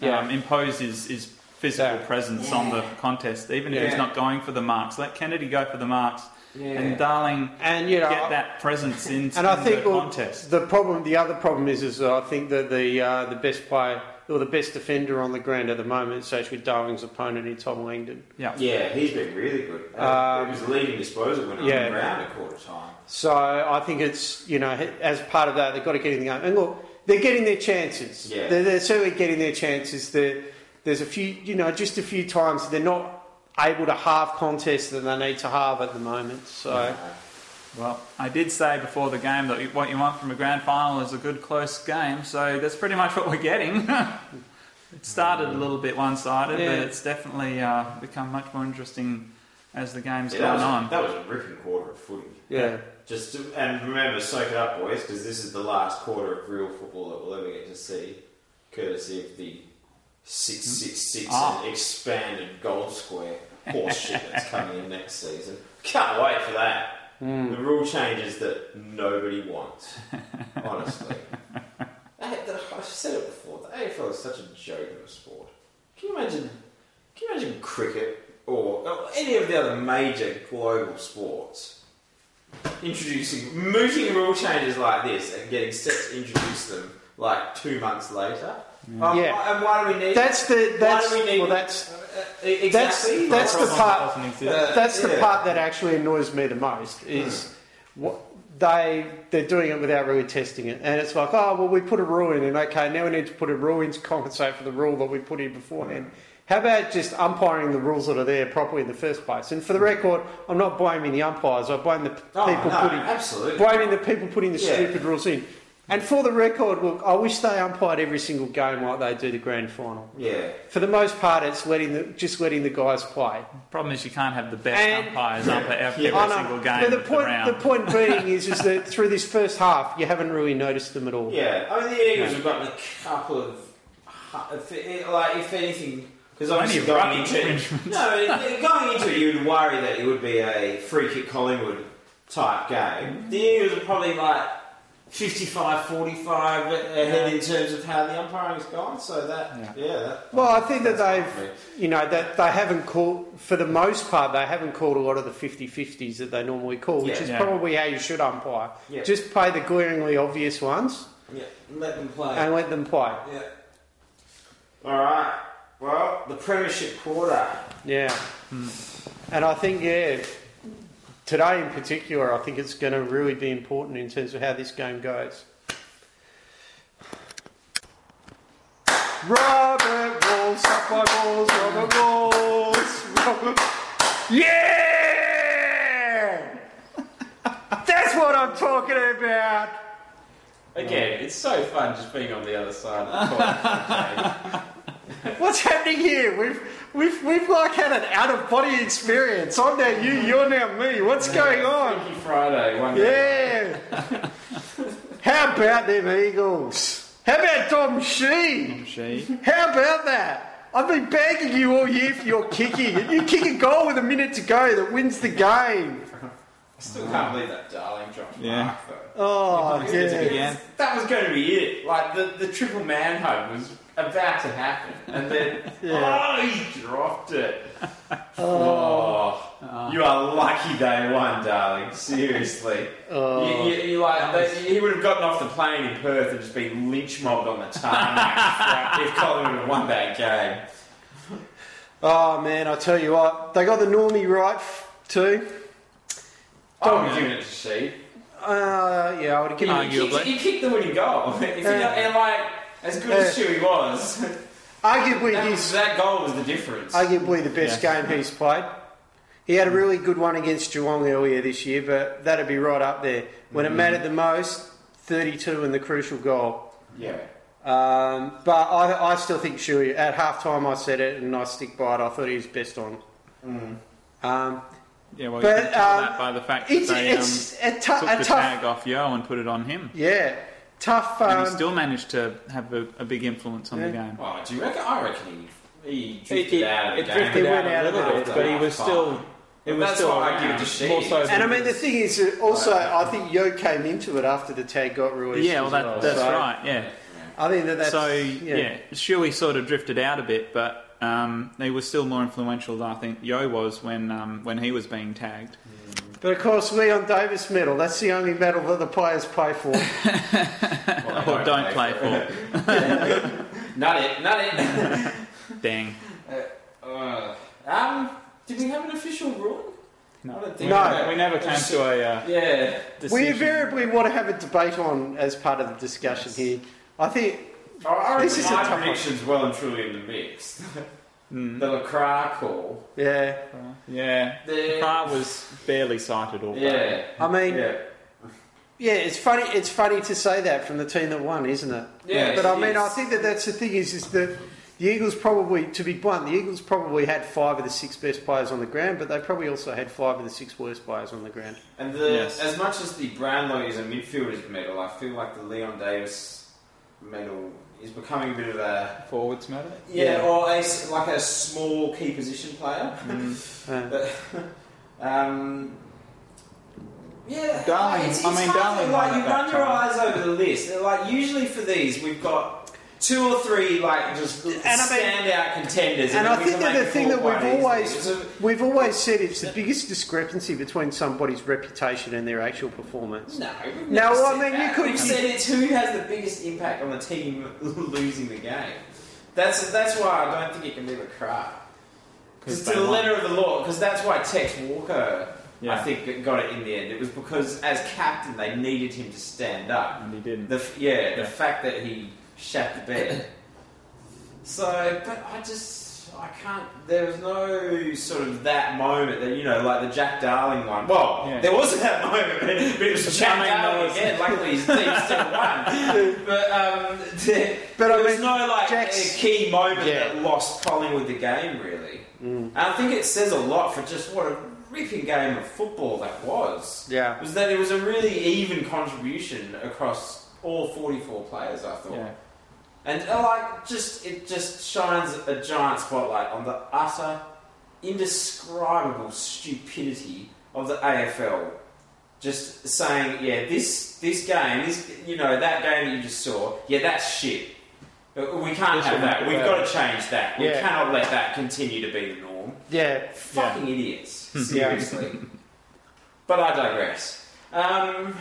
Yeah. um, impose his, his physical Yeah. presence on the contest, even if he's not going for the marks. Let Kennedy go for the marks, yeah. and Darling and you know, get that presence in, And I think the well, contest. the problem, the other problem is, is I think that the uh, the best player or the best defender on the ground at the moment is with Darling's opponent in Tom Langdon. Yeah. yeah, he's been really good. Uh, Um, he was leading disposal when yeah. on the ground at quarter time. So I think it's you know as part of that they've got to get in the game. And look, they're getting their chances. Yeah. They're, they're certainly getting their chances. There, there's a few you know just a few times they're not able to halve contests that they need to halve at the moment. So Well, I did say before the game that what you want from a grand final is a good close game, so that's pretty much what we're getting. it started a little bit one sided, Yeah. but it's definitely uh, become much more interesting as the game's Yeah, gone on. that was a ripping quarter of footy. yeah, Just to, and remember, soak it up, boys, because this is the last quarter of real football that we'll ever get to see, courtesy of the six six six Ah. and expanded goal square horseshit that's coming in next season. Can't wait for that. Hmm. The rule changes that nobody wants. Honestly, I've said it before. The AFL is such a joke of a sport. Can you imagine? Can you imagine cricket or, or any of the other major global sports introducing mooting rule changes like this and getting set to introduce them like two months later? Um, Yeah. And why do we need? that's the that's why do we need? well that's exactly. that's the part- Uh, that's the yeah. part that actually annoys me the most is what they they're doing it without really testing it, and it's like, oh well, we put a rule in, and okay, now we need to put a rule in to compensate for the rule that we put in beforehand. How about just umpiring the rules that are there properly in the first place? And for the record, I'm not blaming the umpires. I blame the Oh, people no, putting absolutely. blaming the people putting the Yeah. stupid rules in. And for the record, look, I wish they umpired every single game like they do the grand final. Yeah. For the most part, it's letting the, just letting the guys play. Problem is, you can't have the best And- umpires up at every, Yeah. I know. single game But the of the point, the point being is, is that through this first half, you haven't really noticed them at all. Yeah, I mean the Eagles have gotten a couple of, if it- like if anything, because Plenty obviously of going ruck into infringements. no, going into it, you'd worry that it would be a free kick Collingwood type game. Mm-hmm. The Eagles are probably like 55-45 ahead in terms of how the umpiring's gone. So that, Yeah. yeah, that, Well, I think that they've, fine. you know, that they haven't called, for the most part, they haven't called a lot of the 50-50s that they normally call, which Yeah. is Yeah. probably how you should umpire. Yeah. Just play the glaringly obvious ones yeah, let them play. and let them play. yeah. All right. Well, the Premiership quarter. Yeah. Hmm. And I think, yeah, today in particular, I think it's going to really be important in terms of how this game goes. Robert Walls, my balls, Robert Walls. Robert... Yeah! That's what I'm talking about. Again, it's so fun just being on the other side of the court. What's happening here? We've we've we've like had an out of body experience. I'm now you, you're now me. What's going on? Freaky Friday, one day. Yeah. How about them Eagles? How about Dom Sheed? Sheed. How about that? I've been begging you all year for your kicking, and you kick a goal with a minute to go that wins the game. I still can't believe that Darling dropped Yeah. Mark, though. Oh, It's yeah. That was going to be it. Like, the, the triple man hug was about to happen. And then, Yeah. oh, he dropped it. Oh. You are lucky day one, darling. Seriously. Oh. You, you, you like, they, he would have gotten off the plane in Perth and just been lynch mobbed on the tarmac if Collingwood had won that game. Oh man, I tell you what, they got the normie right too. I would have given it to Sheed. Uh, yeah, I would have He, given. he, kicked, he kicked the winning goal. If you Yeah. don't- and like, as good as Yeah. Shuey was, Arguably, that, his that goal was the difference. arguably the best game he's played. He had a really good one against Geelong earlier this year, but that'd be right up there when it mattered the most. Thirty-two in the crucial goal. yeah. Um, but I, I still think Shuey. At half time, I said it, and I stick by it. I thought he was best on. Um, Yeah, well, But, you can tell um, that by the fact that it's they um, it's a, tou- took a the tough, tag off Yeo and put it on him. yeah, tough. and Um, he still managed to have a, a big influence on the game. Oh, do you reckon? I reckon he, he drifted It, it, out of the it game. He went out a little bit, but he was still. It was That's still why I give it to Sheedy. More so and I mean, the thing is, also, I think Yeo came into it after the tag got released. Yeah, well, that, well. that's So right. Yeah. I think that that's so yeah. yeah, Shuey sort of drifted out a bit, but um, he was still more influential than I think Yeo was when um, when he was being tagged. But of course, Leon Davis medal. That's the only medal that the players play for. Well, Or don't play for. Not it, not it. Dang. uh, um, did we have an official ruling? No. I don't think No. We never came to a uh, Yeah. we invariably want to have a debate on as part of the discussion here. I think I- I This reckon is a my tough one. prediction's well and truly in the mix. Mm. The LeCras call. yeah. Yeah. The, Car was barely sighted all day. yeah. I mean, yeah. Yeah. it's funny. It's funny to say that from the team that won, isn't it? Yeah, But I mean. I think that that's the thing is, is that the Eagles probably, to be blunt, the Eagles probably had five of the six best players on the ground, but they probably also had five of the six worst players on the ground. And the, Yes. as much as the Brownlow is a midfielder's medal, I feel like the Leon Davis medal is becoming a bit of a Forwards matter. yeah, or a s like a small key position player. Uh, Um, yeah, Darling- It's, I mean, Darling like you run your time. eyes over the list. Like usually for these, we've got two or three like just and I mean- standout contenders. And then I think that the thing that we've quite easily. always a- we've always said it's the biggest discrepancy between somebody's reputation and their actual performance. No, we've No, never I said mean, you could- We've said it's who has the biggest impact on the team losing the game. That's that's why I don't think it can be LeCras. Because to they the letter of the law, because that's why Tex Walker, I think, got it in the end. It was because as captain, they needed him to stand up. And he didn't. The f- yeah, the fact that he shat the bed. So, but I just I can't. There was no sort of that moment that you know, like the Jack Darling one. Well, Yeah. there wasn't that moment, but it was Jack I Darling again. Luckily, his team still won. But um, there, But I there was mean, no like Jack's- a key moment Yeah. that lost Collingwood the game really. And I think it says a lot for just what a ripping game of football that was Yeah. was that it was a really even contribution across all 44 players, I thought. Yeah. And uh, like, just it just shines a giant spotlight on the utter, indescribable stupidity of the AFL. Just saying, yeah, this this game, this you know that game that you just saw, yeah, that's shit. Uh, We can't have that. We've got to change that. We Yeah. cannot let that continue to be the norm. Yeah. Fucking idiots. Seriously. but I digress. Um,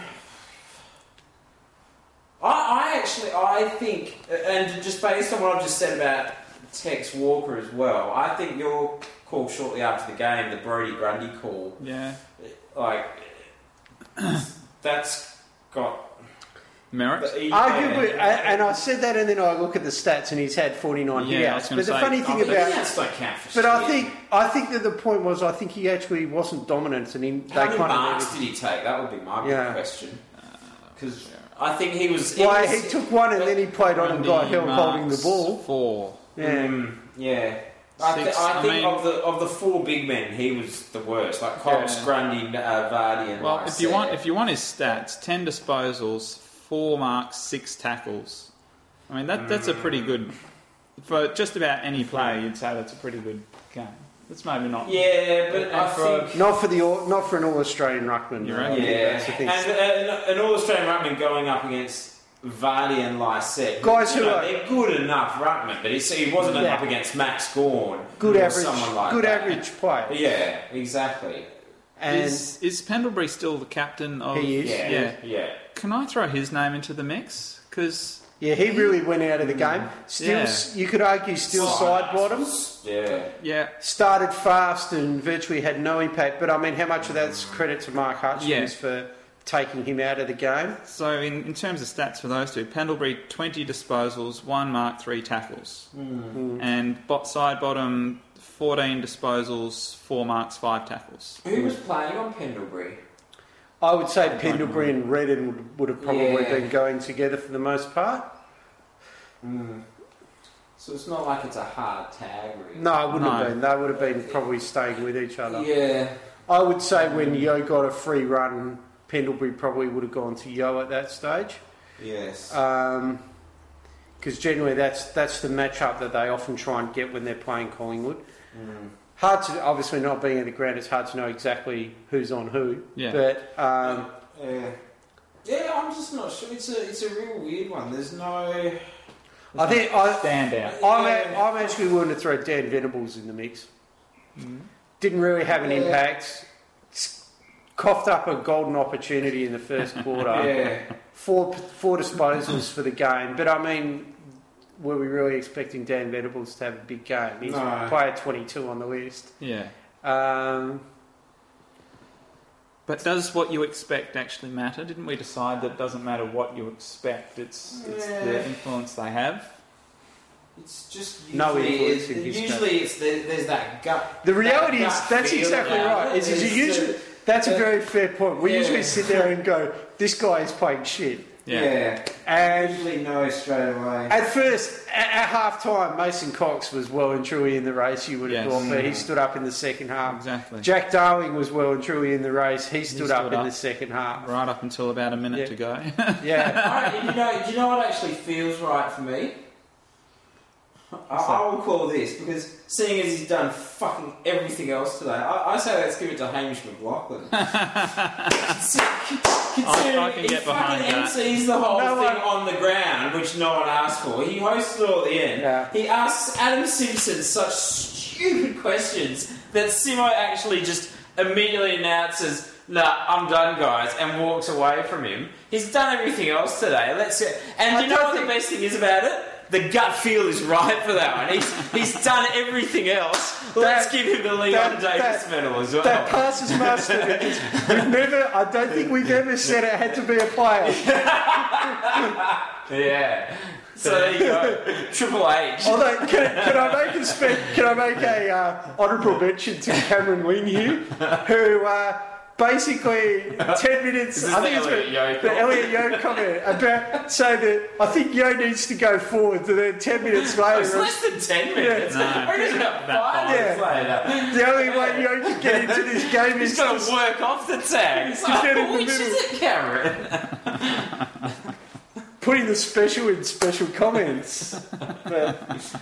I, I actually, I think, and just based on what I've just said about Tex Walker as well, I think your call shortly after the game, the Brody Grundy call, Yeah. like, that's got merit. But he- Arguably, yeah. and I said that, and then I look at the stats, and he's had 49 Yeah, I was hit But the say, funny thing about, hits don't count for but I think I think that the point was, I think he actually wasn't dominant, and he, they How many kind marks of. did he take? That would be my Yeah. big question. Because I think he was. Why was- he took one, and then he played on and got held holding the ball. Four. Yeah. Mm, yeah. I, th- Six, I I think mean- of the of the four big men, he was the worst. Like Cox, Yeah. Grundy, uh, Vardy, and Well, like if you want, if you want his stats, ten disposals, four marks, six tackles. I mean, that that's a pretty good for just about any player. You'd say that's a pretty good game. That's maybe not. yeah, but I think. Not for the all- not for an All Australian ruckman. You're I right. think Yeah, that's the thing. and uh, an All Australian ruckman going up against Vardy and Lycett. Guys you who know, are- they're good enough ruckman, but he's, he wasn't Yeah. up against Max Gawn. good or average, someone like good that. average play. Yeah, exactly. And is is Pendlebury still the captain of? He is. Yeah, Yeah. yeah. Can I throw his name into the mix? Because yeah, he really went out of the mm. game. Still, Yeah. you could argue still side bottoms. Yeah. yeah, started fast and virtually had no impact. But I mean, how much of that's credit to Mark Hutchings Yeah. for taking him out of the game? So in, in terms of stats for those two, Pendlebury twenty disposals, one mark, three tackles, mm-hmm. and bot Sidebottom fourteen disposals, four marks, five tackles. Who was playing on Pendlebury? I would say Pendlebury and Redden would, would have probably Yeah. been going together for the most part. So it's not like it's a hard tag, really. No, it wouldn't No. have been. They would have been probably staying with each other. Yeah. I would say when Yeo got a free run, Pendlebury probably would have gone to Yeo at that stage. Yes. Because generally that's that's the matchup that they often try and get when they're playing Collingwood. Mm. Hard to obviously not being in the ground. It's hard to know exactly who's on who. Yeah. But um, yeah. Yeah, I'm just not sure. It's a it's a real weird one. There's no. I think I, Stand out. I'm, Yeah. a, I'm actually willing to throw Dan Venables in the mix. Didn't really have an Yeah. impact. Coughed up a golden opportunity in the first quarter. Yeah. Four four disposals for the game. But I mean, were we really expecting Dan Venables to have a big game? He's No. player 22 on the list. Yeah. Um, But does what you expect actually matter? Didn't we decide that it doesn't matter what you expect? It's it's Yeah. the influence they have. It's just No usually influence it's, in his usually it's there, there's that gut. the reality that is gut that's feel exactly about right. it. Is, is It's, you usually, that's a very fair point. We yeah. usually sit there and go, "This guy is playing shit," Yeah. yeah. and Usually know straight away. At first, at, at half time, Mason Cox was well and truly in the race, you would have Yes. thought, but he mm. stood up in the second half. Exactly. Jack Darling was well and truly in the race, he stood, stood up, in the second half. Right up until about a minute Yeah. to go. Yeah. Alright, you know, do you know what actually feels right for me? I, I will call this because seeing as he's done fucking everything else today, I, I say let's give it to Hamish McLachlan. Considering I can he get fucking behind that. MCs the whole No thing one- on the ground, which no one asked for. He hosts it all at the end. Yeah. He asks Adam Simpson such stupid questions that Simo actually just immediately announces, "Nah, I'm done, guys," and walks away from him. He's done everything else today. Let's go. And I you know don't what think- the best thing is about it? The gut feel is right for that one. He's he's done everything else. Let's That- give him the Leon that- Davis that- medal as well. That passes muster we've never, I don't think we've ever said it had to be a player. yeah. So there you go. Triple H. Although, can, can I make a spe- can I make a uh, honourable mention to Cameron Ling here, who uh, basically ten minutes. I think the it's Elliot Yeo the? Elliot Yeo comment about saying that I think Yeo needs to go forward, and then ten minutes oh, later, It's less than 10 minutes. No. We're just about About five five. minutes later. the only way Yeo can get into this game is got to to work off the tag. It's like, get in the which is middle. it, Cameron? putting the special in special comments. But,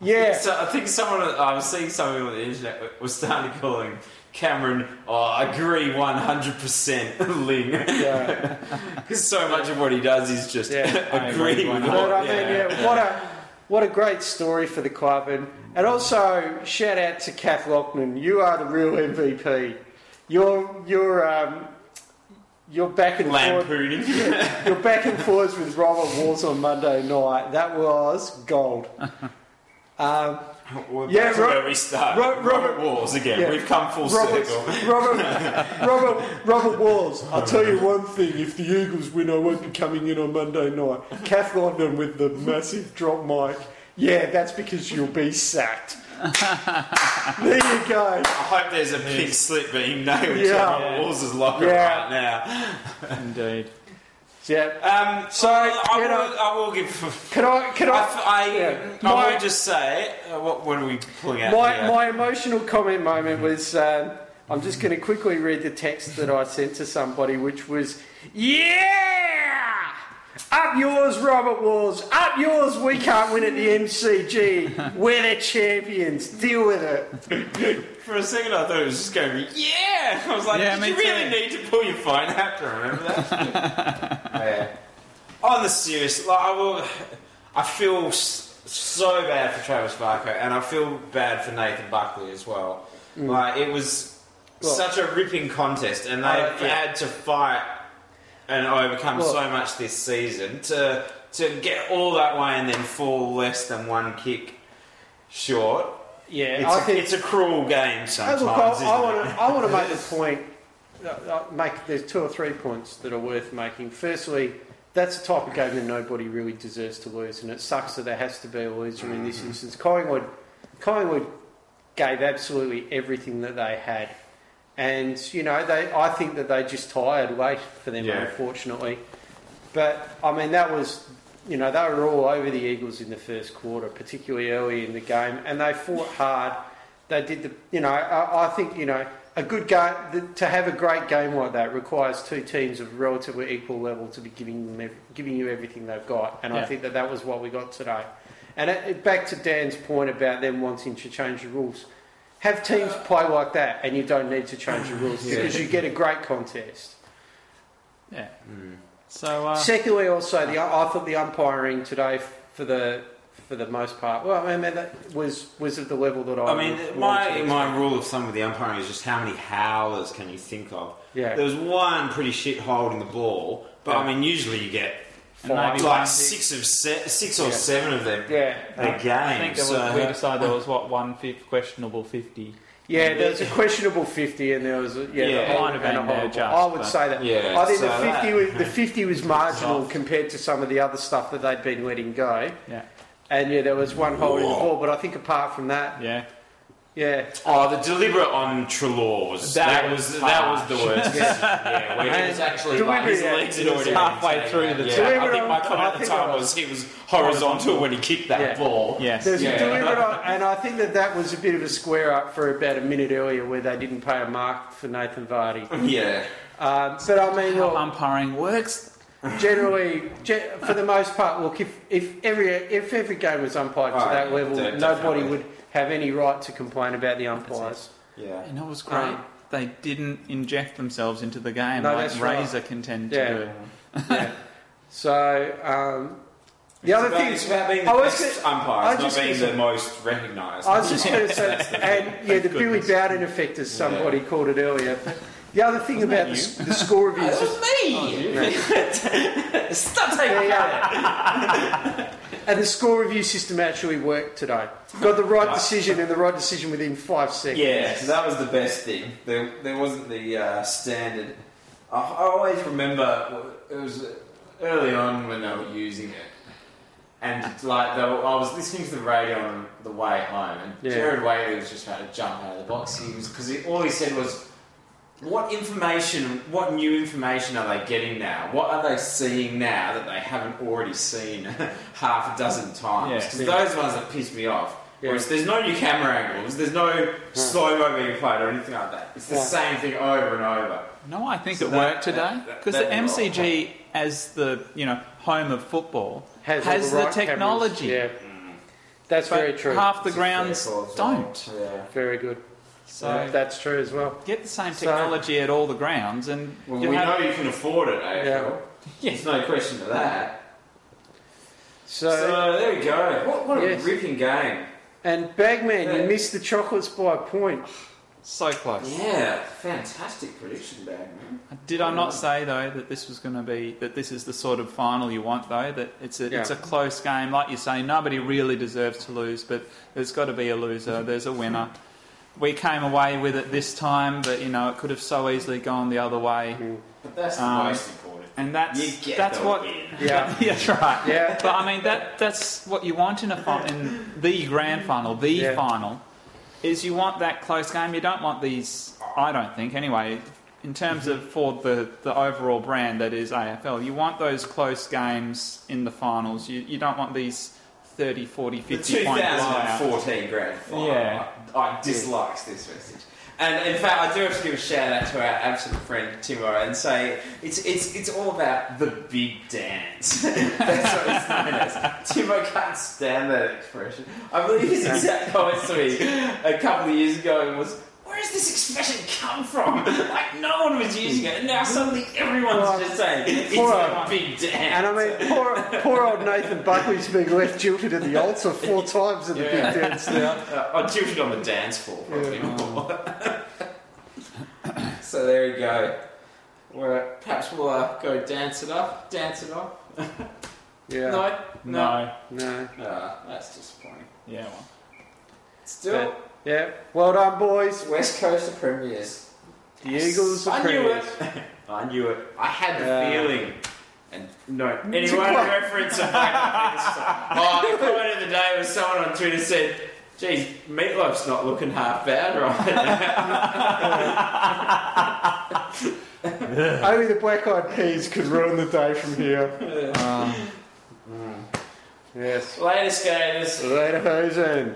yeah, So I think someone, I was seeing someone on the internet was starting calling Cameron, oh, I agree 100% Ling. yeah. Because so much of what he does is just Yeah, agree with what I mean, yeah, what a what a great story for the club, and and also shout out to Kath Loughnan. You are the real MVP. You're you're um, you're back and forth. Lampooning. You're back and forth with Robert Walls on Monday night. That was gold. Um, Well, Yeah, back Ro- where we start. Ro- Robert, Robert- Walls again. yeah. We've come full Robert, circle. Robert, Robert, Robert Walls. I'll tell you one thing: if the Eagles win, I won't be coming in on Monday night. Kath Loughnan with the massive drop mic. Yeah, that's because you'll be sacked. there you go. I hope there's a pink slip being nailed to Yeah. Robert Walls' locker Yeah. right now. Indeed. Yeah. Um, So, I, will, know- I will give. Can I? Can I, I? I, yeah. I My- will just say, uh, what, what are we pulling out My, here? my emotional comment moment was um, I'm just going to quickly read the text that I sent to somebody, which was, Yeah! Up yours, Robert Walls. Up yours, we can't win at the MCG. We're the champions. Deal with it. For a second, I thought it was just going to be, yeah! I was like, Yeah, did me you really too. need to pull your phone out to remember that? yeah. On the serious, like, I will. I feel so bad for Travis Varcoe, and I feel bad for Nathan Buckley as well. Like it was Well- such a ripping contest, and they've Uh, yeah. had to fight and overcome Well- so much this season to to get all that way and then fall less than one kick short. Yeah, It's, I a, think. it's a cruel game sometimes. look, I, I want to. I want to make the point. uh, uh, make there's two or three points that are worth making. Firstly, that's the type of game that nobody really deserves to lose, and it sucks that there has to be a loser in Mm-hmm. this instance. Collingwood, Collingwood gave absolutely everything that they had, and you know they. I think that they just tired late for them, Yeah. unfortunately. But I mean, that was. You know, they were all over the Eagles in the first quarter, particularly early in the game, and they fought hard they did the you know I, I think you know a good game the, to have a great game like that requires two teams of relatively equal level to be giving them giving you everything they've got and I think that that was what we got today and it, it- back to Dan's point about them wanting to change the rules have teams play like that and you don't need to change the rules Yeah. because you get a great contest Yeah. Mm. So uh, secondly also the I thought the umpiring today for the for the most part well I mean that was was at the level that I I mean, would my to my rule of thumb with the umpiring is just how many howlers can you think of? yeah There was one pretty shit holding the ball, but I mean, usually you get And maybe like one- six of se- six or Yeah. seven of them yeah a game. Um, I think there was, so- we decided there was what one fifth questionable fifty. Yeah, there was a questionable fifty, and there was a, yeah, Yeah. the whole, Might have and a been there horrible- just, I would say that. Yeah, I think so the fifty that- was the fifty was marginal Soft. compared to some of the other stuff that they'd been letting go. Yeah. And yeah, there was one holding the ball, but I think apart from that, Yeah. Yeah, Oh, the deliberate on Treloar was that, That was was that was the worst. yeah, where he was actually like his deliberate, legs had already halfway been through the Yeah, Deliberate I think my comment at the time it was he was horizontal when he kicked that Yeah. ball. Yes. there's Yeah. a deliberate, on- and I think that that was a bit of a square up for about a minute earlier where they didn't pay a mark for Nathan Vardy. Yeah, Um, but I mean, How look, umpiring works. generally, for the most part, look, if, if every if every game was umpired to that level, de- nobody definitely. would have any right to complain about the umpires. yeah. And it was great. Um, they didn't inject themselves into the game No, like that's right. Razor can tend Yeah. to do. Yeah. So um, the It's other about, thing, it's about being the I was best gonna- I umpires, not being the say- most recognised. I was just going to say, and yeah, the Billy. Bowden effect, as somebody called it earlier. The other thing about the, the score reviews, That was me. Stop taking yeah, yeah. and the score review system actually worked today. Got the right decision and the right decision within five seconds. Yeah, so that was the best thing. There, there wasn't the uh, standard. I, I always remember it was early on when they were using it, and like they were, I was listening to the radio on the way home, and Yeah. Gerard Whateley was just about to jump out of the box. He was because all he said was. What information, what new information are they getting now? What are they seeing now that they haven't already seen half a dozen times? Because Yeah. those ones that piss me off. Yeah. Whereas there's no new camera angles, there's no slow mo being played or anything like that. It's the Yeah. same thing over and over. No, I think So it that- worked today that- that- because the that- MCG, as the you know home of football, Has, has, the, right cameras. technology. Yeah, that's But very true. Half the It's grounds well. don't. Yeah. Very good. So Yeah, that's true as well. get the same So- technology at all the grounds, and Well, we have- know you can afford it, AFL. Yeah. Yeah. There's no question of that. So, So, there we go. What, what Yes. a ripping game. and Bagman, Yeah. you missed the chocolates by a point. So close. Yeah, fantastic prediction, Bagman. Did I not say though that this was going to be that this is the sort of final you want though? That it's a it's a close game, like you say. Nobody really deserves to lose, but there's got to be a loser. There's a winner. We came away with it this time, but you know it could have so easily gone the other way. But that's the Um, most important. And that's You get that's the what. win. Yeah. yeah, that's right. Yeah. But I mean that that's what you want in a fi- in the grand final, the Yeah. final, is you want that close game. You don't want these. I don't think anyway. In terms of for the, the overall brand that is AFL, you want those close games in the finals. You, you don't want these 30, 40, 50 point blowouts. 2014 grand final. Yeah. I, I dislikes this message. And in fact, I do have to give a shout out to our absolute friend Timo and say it's it's it's all about the big dance. That's what it's known as. Timo can't stand that expression. I believe his exact comments to me a couple of years ago was. Where does this expression come from? Like no one was using it, and now suddenly everyone's Well, just saying it's poor- a big dance. And I mean, poor, poor old Nathan Buckley's being left jilted in the altar four times in the Yeah. big dance now. Uh, I tilted on the dance floor probably Yeah. more. so there you go. Where perhaps we'll uh, go dance it up, dance it up. Yeah. No, no, No. No. Ah, that's disappointing. Yeah. Well. Still, Yeah. Well done, boys. West Coast of premiers. The Eagles are I knew it. I knew it. I had the Yeah. feeling. And no, anyone reference a Black Eyed Peas song. Oh, the comment of the day was someone on Twitter said, "Geez, Meatloaf's not looking half bad right now." Only the black eyed peas could ruin the day from here. Um, Yes. Later, skaters. Later, Hosen.